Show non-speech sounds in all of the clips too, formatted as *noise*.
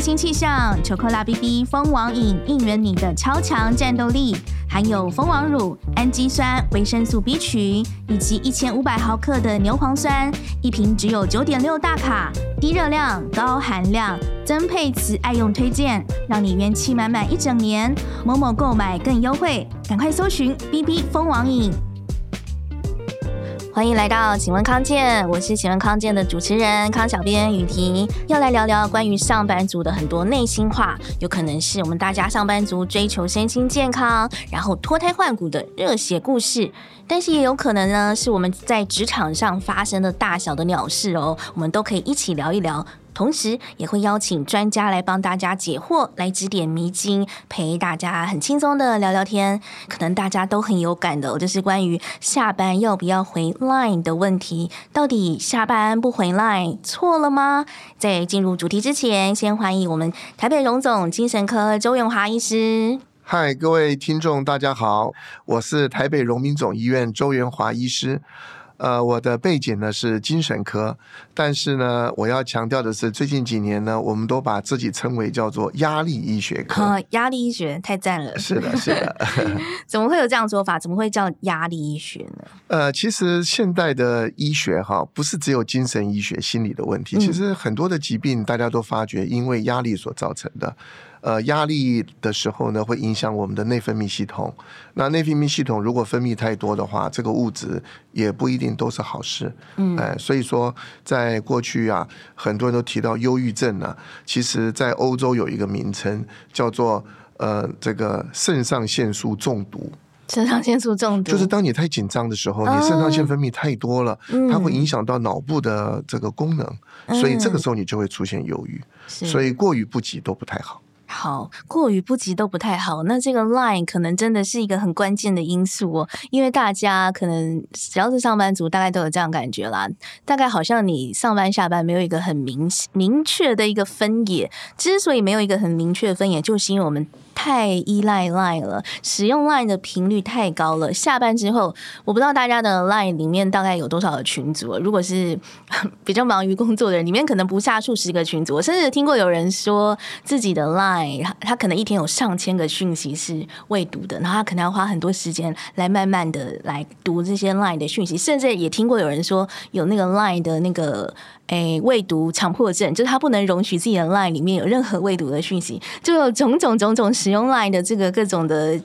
新气象，巧克拉 BB 蜂王饮应援你的超强战斗力，含有蜂王乳、氨基酸、维生素 B 群以及一千五百毫克的牛磺酸，一瓶只有九点六大卡，低热量、高含量。曾沛慈爱用推荐，让你元气满满一整年。某某购买更优惠，赶快搜寻 BB 蜂王饮。欢迎来到请问康健，我是请问康健的主持人康小编雨婷，要来聊聊关于上班族的很多内心话，有可能是我们大家上班族追求身心健康，然后脱胎换骨的热血故事，但是也有可能呢，是我们在职场上发生的大小的鸟事哦，我们都可以一起聊一聊。同时也会邀请专家来帮大家解惑，来指点迷津，陪大家很轻松的聊聊天。可能大家都很有感的，就是关于下班要不要回 Line 的问题。到底下班不回 Line 错了吗？在进入主题之前，先欢迎我们台北荣总精神科周元华医师。嗨，各位听众，大家好，我是台北荣民总医院周元华医师。呃，我的背景呢是精神科，但是呢，我要强调的是，最近几年呢，我们都把自己称为叫做压力医学科。哦，压力医学太赞了。是的，是的。*laughs* 怎么会有这样说法？怎么会叫压力医学呢？呃，其实现代的医学哈，不是只有精神医学、心理的问题，其实很多的疾病大家都发觉因为压力所造成的。呃，压力的时候呢，会影响我们的内分泌系统。那内分泌系统如果分泌太多的话，这个物质也不一定都是好事。嗯，哎，所以说，在过去啊，很多人都提到忧郁症啊，其实在欧洲有一个名称叫做呃，这个肾上腺素中毒。肾上腺素中毒，就是当你太紧张的时候，你肾上腺分泌太多了，嗯，它会影响到脑部的这个功能，嗯，所以这个时候你就会出现忧郁。所以过于不及都不太好。好，过于不及都不太好。那这个 line 可能真的是一个很关键的因素哦，因为大家可能只要是上班族，大概都有这样感觉啦。大概好像你上班下班没有一个很明明确的一个分野。之所以没有一个很明确的分野，就是因为我们。太依赖 Line 了，使用 Line 的频率太高了。下班之后，我不知道大家的 Line 里面大概有多少个群组。如果是 *laughs* 比较忙于工作的人，里面可能不下数十个群组。我甚至听过有人说自己的 Line，他可能一天有上千个讯息是未读的，然后他可能要花很多时间来慢慢的来读这些 Line 的讯息。甚至也听过有人说有那个 Line 的那个。诶，未读强迫症，就是他不能容许自己的 LINE 里面有任何未读的讯息，就有种种种种使用 LINE 的这个各种的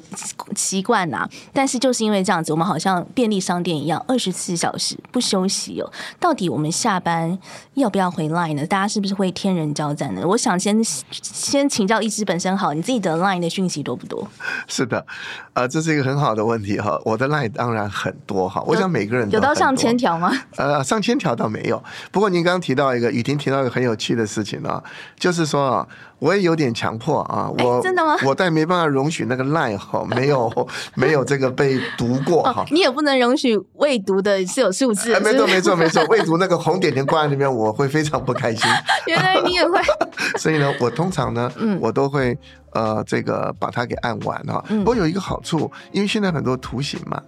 习惯呐。但是就是因为这样子，我们好像便利商店一样，二十四小时不休息哦。到底我们下班要不要回 LINE 呢？大家是不是会天人交战呢？我想先先请教一只本身好，你自己的 LINE 的讯息多不多？是的，呃，这是一个很好的问题哈。我的 LINE 当然很多哈，我想每个人都有到上千条吗？呃，上千条倒没有，不过您刚。刚提到一个雨婷提到一个很有趣的事情啊，就是说啊，我也有点强迫啊，我真的吗？我但没办法容许那个 line 哈，没有 *laughs* 没有这个被读过哈、哦，你也不能容许未读的是有数字，没错没错没错，*laughs* 未读那个红点点挂在那边，我会非常不开心。原来你也会，*laughs* 所以呢，我通常呢，嗯，我都会呃这个把它给按完哈。不过有一个好处，因为现在很多图形嘛。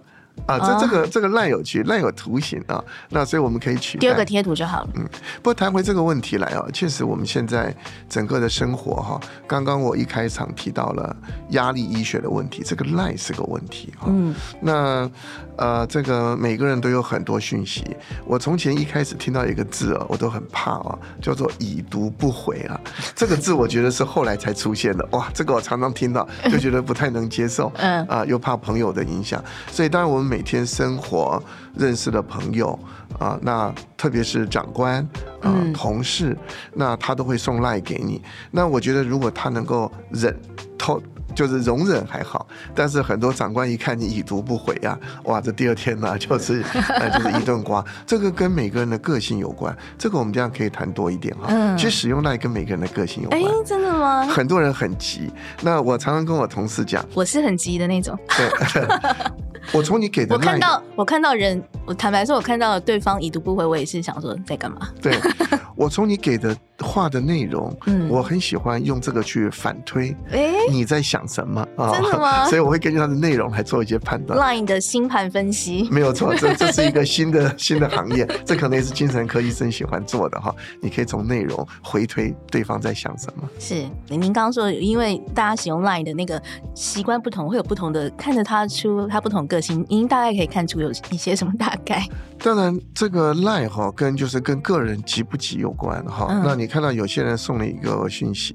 啊，这这个这个烂有趣，烂有图形啊，那所以我们可以取丢个贴图就好了。嗯，不过谈回这个问题来啊，确实我们现在整个的生活哈，刚刚我一开场提到了压力医学的问题，这个赖是个问题哈。嗯，那呃，这个每个人都有很多讯息。我从前一开始听到一个字啊，我都很怕啊，叫做已读不回啊。这个字我觉得是后来才出现的，哇，这个我常常听到就觉得不太能接受，嗯啊，又怕朋友的影响，所以当然我们每每天生活认识的朋友啊，那特别是长官啊、同事，那他都会送赖给你。那我觉得，如果他能够忍透。就是容忍还好，但是很多长官一看你已读不回啊，哇，这第二天呢、啊、就是 *laughs* 呃就是一顿刮。这个跟每个人的个性有关，这个我们这样可以谈多一点哈。嗯，其实使用 LINE 跟每个人的个性有关。哎，真的吗？很多人很急，那我常常跟我同事讲，我是很急的那种。对，*laughs* 我从你给的，我看到我看到人，我坦白说，我看到对方已读不回，我也是想说在干嘛？对，我从你给的。话的内容，嗯，我很喜欢用这个去反推，哎，你在想什么啊？真的吗？*laughs* 所以我会根据它的内容来做一些判断。Line 的星盘分析，没有错，这 *laughs* 这是一个新的新的行业，这可能也是精神科医生喜欢做的哈。你可以从内容回推对方在想什么。是，您刚刚说，因为大家使用 Line 的那个习惯不同，会有不同的看着他出他不同个性，您大概可以看出有一些什么大概？当然，这个 Line 哈跟就是跟个人急不急有关哈。嗯、那你看到有些人送了一个讯息，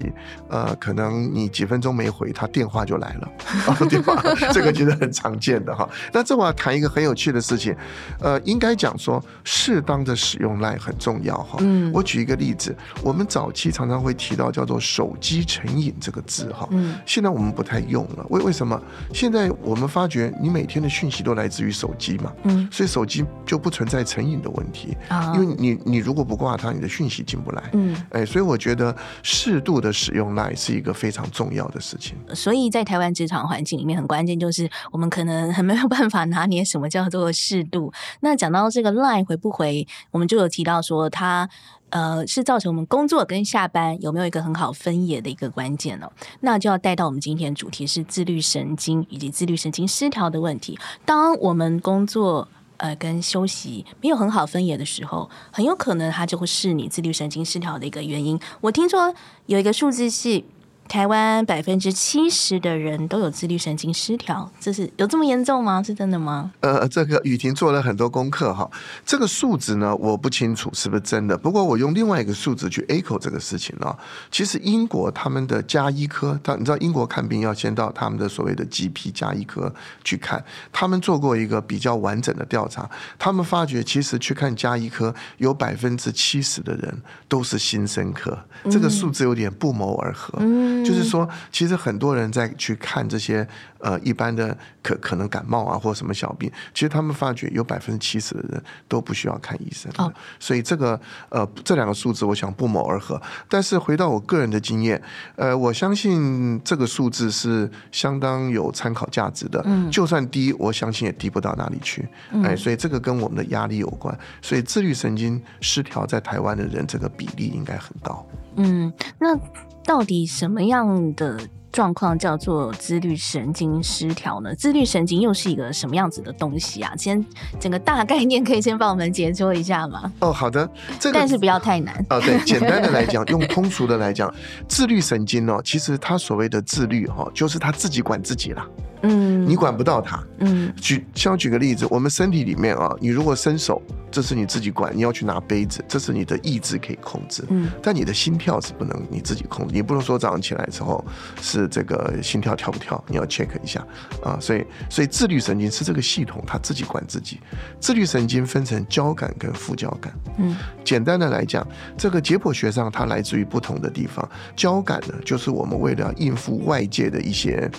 呃，可能你几分钟没回，他电话就来了，*laughs* 哦、电话 *laughs* 这个其实很常见的哈。那这我要谈一个很有趣的事情，呃，应该讲说适当的使用 Line 很重要哈。嗯，我举一个例子，我们早期常常会提到叫做手机成瘾这个字哈。嗯，现在我们不太用了，为为什么？现在我们发觉你每天的讯息都来自于手机嘛，嗯，所以手机就不存在成瘾的问题啊，因为你你如果不挂它，你的讯息进不来，嗯，哎，所以我觉得适度的使用 Line 是一个非常重要的事情。所以所以在台湾职场环境里面，很关键就是我们可能很没有办法拿捏什么叫做适度。那讲到这个 Line 回不回，我们就有提到说它呃是造成我们工作跟下班有没有一个很好分野的一个关键哦。那就要带到我们今天主题是自律神经以及自律神经失调的问题。当我们工作呃，跟休息没有很好分野的时候，很有可能它就会是你自律神经失调的一个原因。我听说有一个数字是。台湾百分之七十的人都有自律神经失调，这是有这么严重吗？是真的吗？呃，这个雨婷做了很多功课哈，这个数字呢，我不清楚是不是真的。不过我用另外一个数字去 echo 这个事情呢，其实英国他们的加医科，他你知道英国看病要先到他们的所谓的 GP 加医科去看，他们做过一个比较完整的调查，他们发觉其实去看加医科有百分之七十的人都是新生科，这个数字有点不谋而合。嗯。就是说，其实很多人在去看这些呃一般的可可能感冒啊或什么小病，其实他们发觉有百分之七十的人都不需要看医生。哦，所以这个呃这两个数字，我想不谋而合。但是回到我个人的经验，呃，我相信这个数字是相当有参考价值的。嗯，就算低，我相信也低不到哪里去。哎，所以这个跟我们的压力有关。所以自律神经失调在台湾的人，这个比例应该很高。嗯，那。到底什么样的状况叫做自律神经失调呢？自律神经又是一个什么样子的东西啊？先整个大概念可以先帮我们解说一下吗？哦，好的，这个但是不要太难。哦，对，简单的来讲，用通俗的来讲，自律神经哦，其实它所谓的自律哈，就是他自己管自己啦。嗯，你管不到它。嗯，举像举个例子，我们身体里面啊，你如果伸手，这是你自己管，你要去拿杯子，这是你的意志可以控制。嗯，但你的心跳是不能你自己控制，你不能说早上起来之后是这个心跳跳不跳，你要 check 一下啊。所以，所以自律神经是这个系统，它自己管自己。自律神经分成交感跟副交感。嗯，简单的来讲，这个解剖学上它来自于不同的地方。交感呢，就是我们为了应付外界的一些。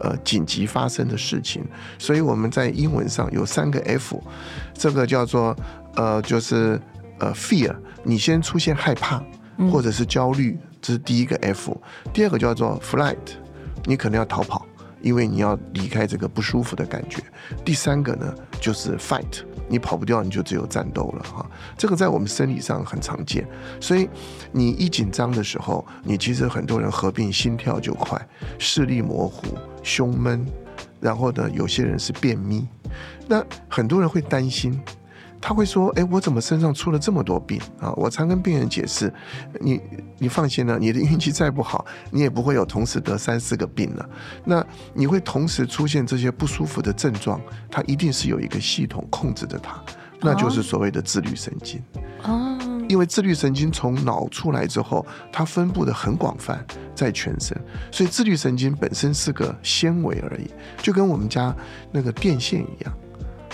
呃，紧急发生的事情，所以我们在英文上有三个 F，这个叫做呃，就是呃，fear，你先出现害怕或者是焦虑，这是第一个 F。第二个叫做 flight，你可能要逃跑，因为你要离开这个不舒服的感觉。第三个呢，就是 fight。你跑不掉，你就只有战斗了哈。这个在我们生理上很常见，所以你一紧张的时候，你其实很多人合并心跳就快，视力模糊，胸闷，然后呢，有些人是便秘。那很多人会担心。他会说：“哎，我怎么身上出了这么多病啊？”我常跟病人解释：“你你放心了，你的运气再不好，你也不会有同时得三四个病了。那你会同时出现这些不舒服的症状，它一定是有一个系统控制着它，那就是所谓的自律神经。哦，因为自律神经从脑出来之后，它分布的很广泛，在全身，所以自律神经本身是个纤维而已，就跟我们家那个电线一样。”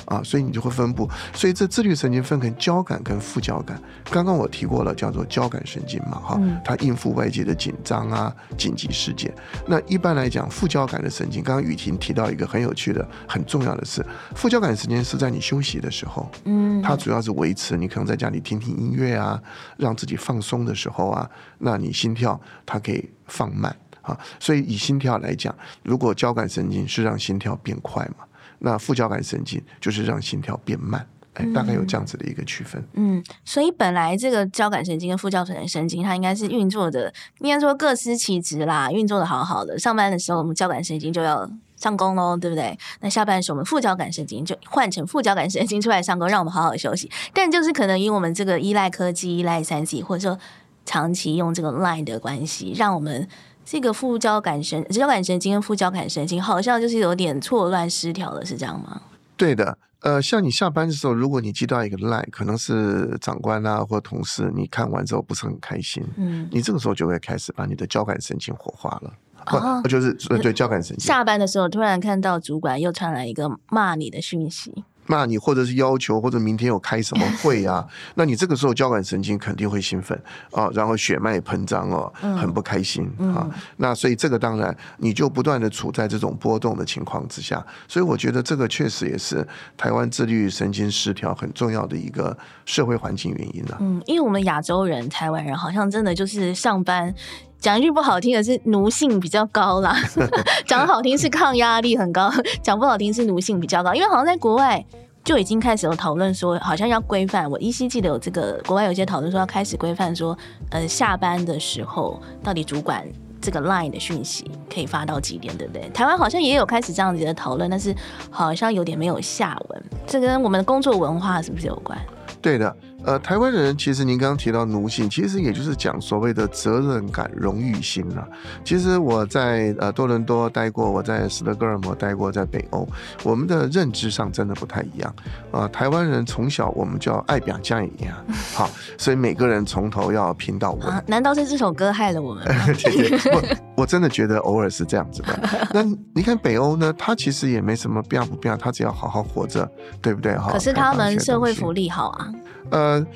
啊，所以你就会分布，所以这自律神经分成交感跟副交感。刚刚我提过了，叫做交感神经嘛，哈，它应付外界的紧张啊、紧急事件。那一般来讲，副交感的神经，刚刚雨婷提到一个很有趣的、很重要的事，副交感神经是在你休息的时候，嗯，它主要是维持你可能在家里听听音乐啊，让自己放松的时候啊，那你心跳它可以放慢啊。所以以心跳来讲，如果交感神经是让心跳变快嘛。那副交感神经就是让心跳变慢哎，大概有这样子的一个区分。嗯，所以本来这个交感神经跟副交感神经，它应该是运作的，应该说各司其职啦，运作的好好的。上班的时候，我们交感神经就要上工喽，对不对？那下班的时候，我们副交感神经就换成副交感神经出来上工，让我们好好休息。但就是可能因我们这个依赖科技、依赖三 C，或者说长期用这个 Line 的关系，让我们这个副交感神交感神经跟副交感神经好像就是有点错乱失调了，是这样吗？对的。呃，像你下班的时候，如果你接到一个 line，可能是长官啊或同事，你看完之后不是很开心，嗯，你这个时候就会开始把你的交感神经火化了，哦、不，就是对交感神经。下班的时候突然看到主管又传来一个骂你的讯息。骂你，或者是要求，或者明天有开什么会啊？*laughs* 那你这个时候交感神经肯定会兴奋啊，然后血脉膨胀哦，很不开心啊。那所以这个当然你就不断的处在这种波动的情况之下。所以我觉得这个确实也是台湾自律神经失调很重要的一个社会环境原因了。嗯，因为我们亚洲人、台湾人好像真的就是上班。讲一句不好听的是奴性比较高啦，*laughs* 讲的好听是抗压力很高，讲不好听是奴性比较高。因为好像在国外就已经开始有讨论说，好像要规范。我依稀记得有这个国外有些讨论说要开始规范说，呃，下班的时候到底主管这个 line 的讯息可以发到几点，对不对？台湾好像也有开始这样子的讨论，但是好像有点没有下文。这跟我们的工作文化是不是有关？对的。呃，台湾人其实您刚刚提到奴性，其实也就是讲所谓的责任感、荣誉心了。其实我在呃多伦多待过，我在斯德哥尔摩待过，在北欧，我们的认知上真的不太一样。啊、呃，台湾人从小我们叫爱表家一样，*laughs* 好，所以每个人从头要拼到尾。啊，难道是这首歌害了我们吗？*laughs* *laughs* 我我真的觉得偶尔是这样子的。那你看北欧呢？他其实也没什么变不变，他只要好好活着，对不对？哈。可是他们社会福利好啊。呃，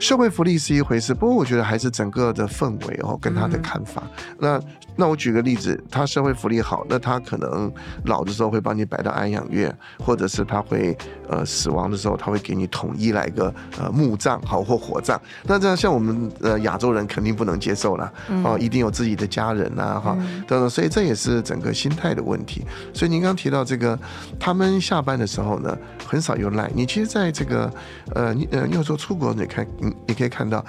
社会福利是一回事，不过我觉得还是整个的氛围哦，跟他的看法。嗯、那那我举个例子，他社会福利好，那他可能老的时候会帮你摆到安养院，或者是他会呃死亡的时候，他会给你统一来个呃墓葬好或火葬。那这样像我们呃亚洲人肯定不能接受了哦，一定有自己的家人呐哈等等，所以这也是整个心态的问题。所以您刚提到这个，他们下班的时候呢，很少有赖。你其实在这个呃你呃要说出国，你看你你可以看到。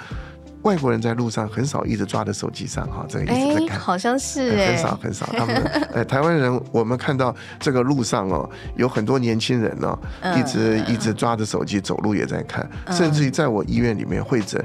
外国人在路上很少一直抓在手机上哈，这个一直在看，好像是哎，很少很少。他们 *laughs* 哎，台湾人我们看到这个路上哦，有很多年轻人哦，一直一直抓着手机走路也在看，甚至于在我医院里面会诊。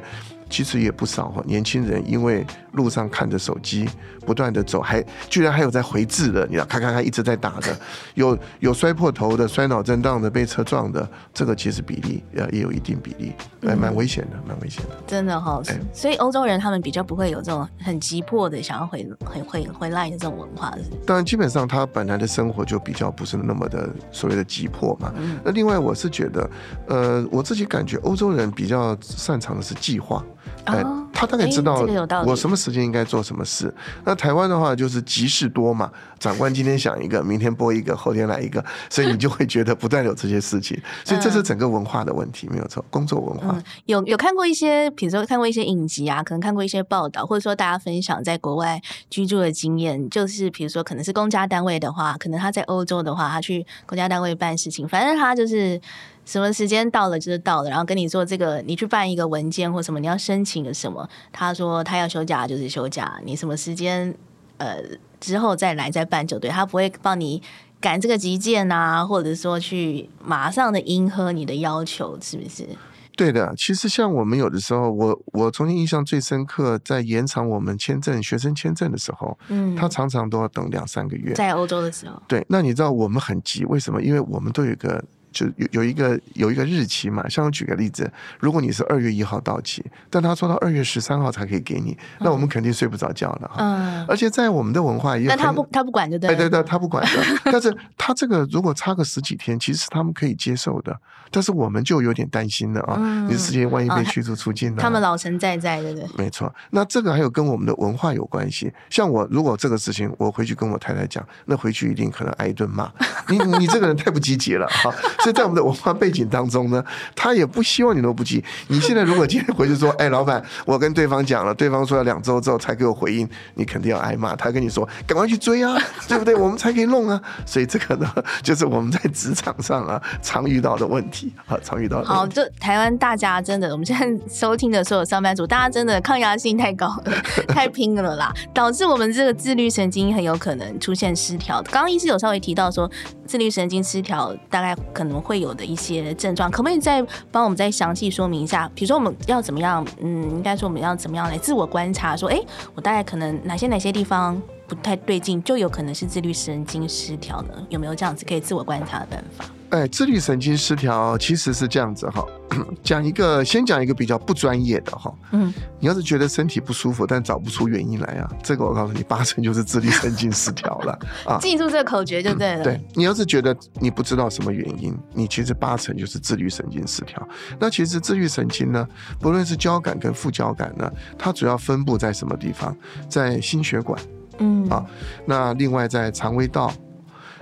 其实也不少哈，年轻人因为路上看着手机，不断的走，还居然还有在回字的，你知道，咔咔咔一直在打的，*laughs* 有有摔破头的，摔脑震荡的，被车撞的，这个其实比例呃也有一定比例，还蛮危险的，蛮危险的。真的哈，所以欧洲人他们比较不会有这种很急迫的想要回回回回来的这种文化。当然，基本上他本来的生活就比较不是那么的所谓的急迫嘛。那另外，我是觉得，呃，我自己感觉欧洲人比较擅长的是计划。哎，他大概知道我什么时间应该做什么事。那台湾的话就是急事多嘛，长官今天想一个，明天播一个，后天来一个，*laughs* 所以你就会觉得不断有这些事情。所以这是整个文化的问题，没有错，工作文化。嗯、有有看过一些，比如说看过一些影集啊，可能看过一些报道，或者说大家分享在国外居住的经验，就是比如说可能是公家单位的话，可能他在欧洲的话，他去公家单位办事情，反正他就是。什么时间到了就是到了，然后跟你说这个，你去办一个文件或什么，你要申请个什么，他说他要休假就是休假，你什么时间呃之后再来再办就对，他不会帮你赶这个急件啊，或者说去马上的迎合你的要求，是不是？对的，其实像我们有的时候，我我从前印象最深刻，在延长我们签证学生签证的时候，嗯，他常常都要等两三个月，在欧洲的时候，对，那你知道我们很急，为什么？因为我们都有一个。就有有一个有一个日期嘛，像我举个例子，如果你是二月一号到期，但他说到二月十三号才可以给你，那我们肯定睡不着觉了哈。嗯，而且在我们的文化也，但他不他不管就对。对对对，他不管的。*laughs* 但是他这个如果差个十几天，其实他们可以接受的。但是我们就有点担心了啊，你的时间万一被驱逐出境了。他们老神在在，对不对？没错。那这个还有跟我们的文化有关系。像我如果这个事情我回去跟我太太讲，那回去一定可能挨一顿骂。*laughs* 你你这个人太不积极了哈。所以在我们的文化背景当中呢，他也不希望你都不记。你现在如果今天回去说，哎，老板，我跟对方讲了，对方说要两周之后才给我回应，你肯定要挨骂。他跟你说，赶快去追啊，对不对？我们才可以弄啊。所以这个呢，就是我们在职场上啊常遇到的问题啊，常遇到的。好，就台湾大家真的，我们现在收听的所有上班族，大家真的抗压性太高了，太拼了啦，导致我们这个自律神经很有可能出现失调。刚刚医师有稍微提到说，自律神经失调大概可能会有的一些症状，可不可以再帮我们再详细说明一下？比如说我们要怎么样？嗯，应该说我们要怎么样来自我观察？说，哎，我大概可能哪些哪些地方不太对劲，就有可能是自律神经失调呢？有没有这样子可以自我观察的办法？哎，自律神经失调其实是这样子哈，*clears throat* 讲一个，先讲一个比较不专业的哈，嗯，你要是觉得身体不舒服，但找不出原因来啊，这个我告诉你，八成就是自律神经失调了 *laughs* 啊。记住这个口诀就对了。对，你要是觉得你不知道什么原因，你其实八成就是自律神经失调。那其实自律神经呢，不论是交感跟副交感呢，它主要分布在什么地方？在心血管，嗯啊，那另外在肠胃道。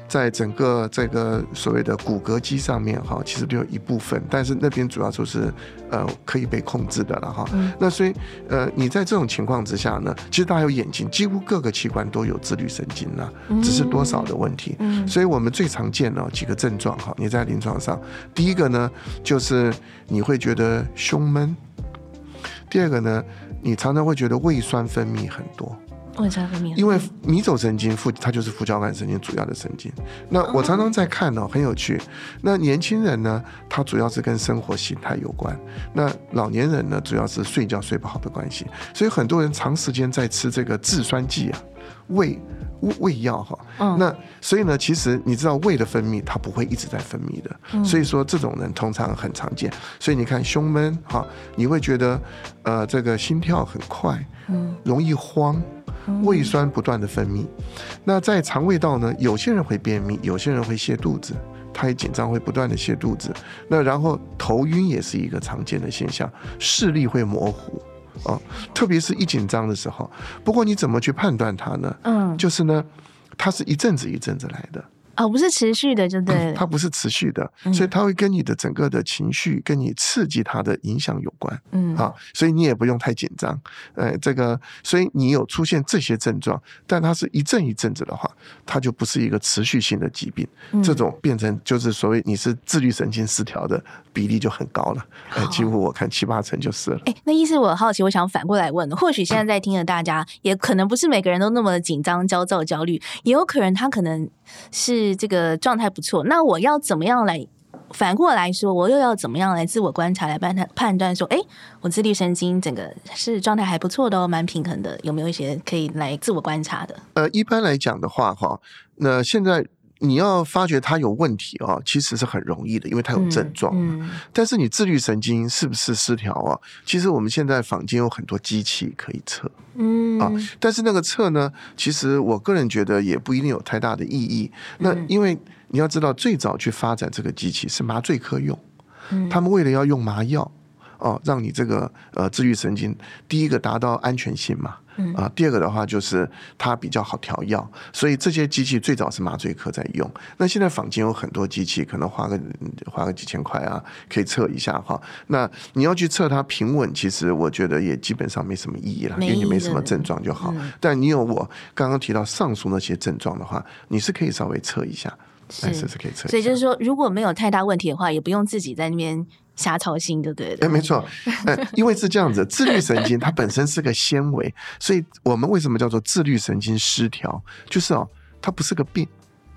在整个这个所谓的骨骼肌上面哈，其实都有一部分，但是那边主要就是呃可以被控制的了哈。嗯、那所以呃你在这种情况之下呢，其实大家有眼睛，几乎各个器官都有自律神经了，只是多少的问题。嗯、所以我们最常见的几个症状哈，你在临床上，第一个呢就是你会觉得胸闷，第二个呢，你常常会觉得胃酸分泌很多。因为迷走神经副，它就是副交感神经主要的神经。那我常常在看哦，很有趣。那年轻人呢，他主要是跟生活形态有关；那老年人呢，主要是睡觉睡不好的关系。所以很多人长时间在吃这个制酸剂啊，胃胃药哈。那所以呢，其实你知道胃的分泌，它不会一直在分泌的。所以说这种人通常很常见。所以你看胸闷哈，你会觉得呃这个心跳很快，容易慌。胃酸不断的分泌，那在肠胃道呢？有些人会便秘，有些人会泻肚子，他也紧张会不断的泻肚子。那然后头晕也是一个常见的现象，视力会模糊啊，特别是一紧张的时候。不过你怎么去判断它呢？嗯，就是呢，它是一阵子一阵子来的。哦，不是持续的，就对、嗯。它不是持续的，所以它会跟你的整个的情绪、跟你刺激它的影响有关。嗯，啊，所以你也不用太紧张。呃，这个，所以你有出现这些症状，但它是一阵一阵子的话，它就不是一个持续性的疾病。嗯、这种变成就是所谓你是自律神经失调的比例就很高了。呃，几乎我看七八成就是了。哎，那意思，我好奇，我想反过来问，或许现在在听的大家，也可能不是每个人都那么的紧张、焦躁、焦虑，也有可能他可能是。这个状态不错，那我要怎么样来反过来说，我又要怎么样来自我观察来判断判断说，哎，我自律神经整个是状态还不错的，蛮平衡的，有没有一些可以来自我观察的？呃，一般来讲的话，哈，那现在。你要发觉它有问题啊，其实是很容易的，因为它有症状。嗯嗯、但是你自律神经是不是失调啊？其实我们现在坊间有很多机器可以测，嗯啊，但是那个测呢，其实我个人觉得也不一定有太大的意义。那因为你要知道，最早去发展这个机器是麻醉科用，嗯、他们为了要用麻药哦，让你这个呃自律神经第一个达到安全性嘛。嗯啊，第二个的话就是它比较好调药，所以这些机器最早是麻醉科在用。那现在坊间有很多机器，可能花个花个几千块啊，可以测一下哈。那你要去测它平稳，其实我觉得也基本上没什么意义了，因为你没什么症状就好。嗯、但你有我刚刚提到上述那些症状的话，你是可以稍微测一下，是是可以测。所以就是说，如果没有太大问题的话，也不用自己在那边。瞎操心就对了。哎，没错，哎，因为是这样子，*laughs* 自律神经它本身是个纤维，所以我们为什么叫做自律神经失调？就是哦，它不是个病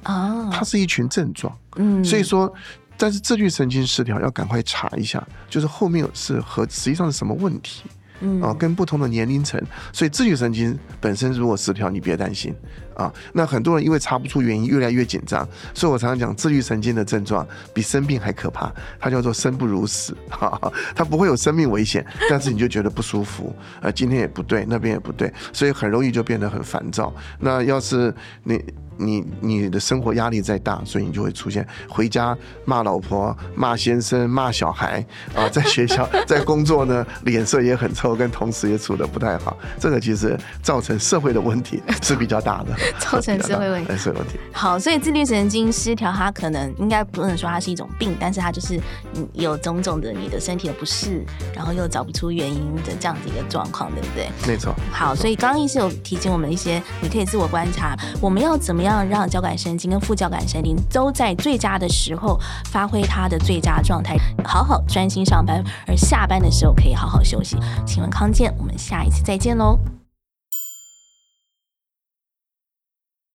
啊，它是一群症状。嗯，所以说，但是自律神经失调要赶快查一下，就是后面是和实际上是什么问题。嗯啊，跟不同的年龄层，所以自律神经本身如果失调，你别担心啊。那很多人因为查不出原因，越来越紧张，所以我常常讲，自律神经的症状比生病还可怕，它叫做生不如死。*laughs* 哈，它不会有生命危险，但是你就觉得不舒服，呃，今天也不对，那边也不对，所以很容易就变得很烦躁。那要是你。你你的生活压力再大，所以你就会出现回家骂老婆、骂先生、骂小孩啊，在学校在工作呢，脸色也很臭，跟同事也处的不太好。这个其实造成社会的问题 *laughs* 是比较大的，造成社会问题，社会问题。好，所以自律神经失调，它可能应该不能说它是一种病，但是它就是有种种的你的身体的不适，然后又找不出原因的这样子一个状况，对不对？没错。好，所以刚刚医师有提醒我们一些，你可以自我观察，我们要怎么样让交感神经跟副交感神经都在最佳的时候发挥它的最佳状态，好好专心上班，而下班的时候可以好好休息。请问康健，我们下一次再见喽。